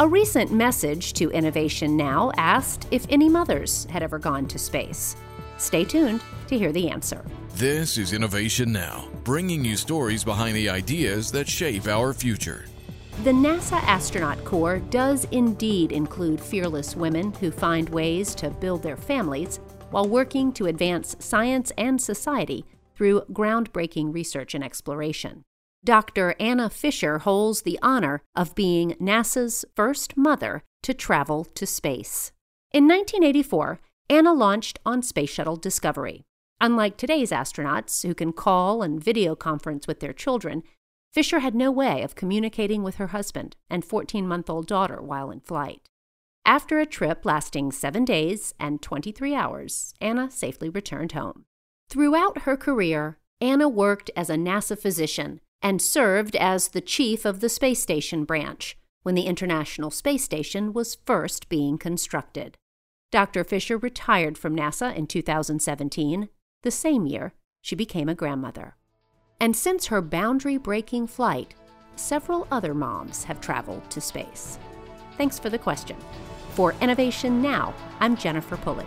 A recent message to Innovation Now asked if any mothers had ever gone to space. Stay tuned to hear the answer. This is Innovation Now, bringing you stories behind the ideas that shape our future. The NASA Astronaut Corps does indeed include fearless women who find ways to build their families while working to advance science and society through groundbreaking research and exploration. Dr. Anna Fisher holds the honor of being NASA's first mother to travel to space. In 1984, Anna launched on Space Shuttle Discovery. Unlike today's astronauts, who can call and video conference with their children, Fisher had no way of communicating with her husband and 14 month old daughter while in flight. After a trip lasting seven days and 23 hours, Anna safely returned home. Throughout her career, Anna worked as a NASA physician and served as the chief of the Space Station branch when the International Space Station was first being constructed. Dr. Fisher retired from NASA in 2017, the same year she became a grandmother. And since her boundary breaking flight, several other moms have traveled to space. Thanks for the question. For Innovation Now, I'm Jennifer Pulley.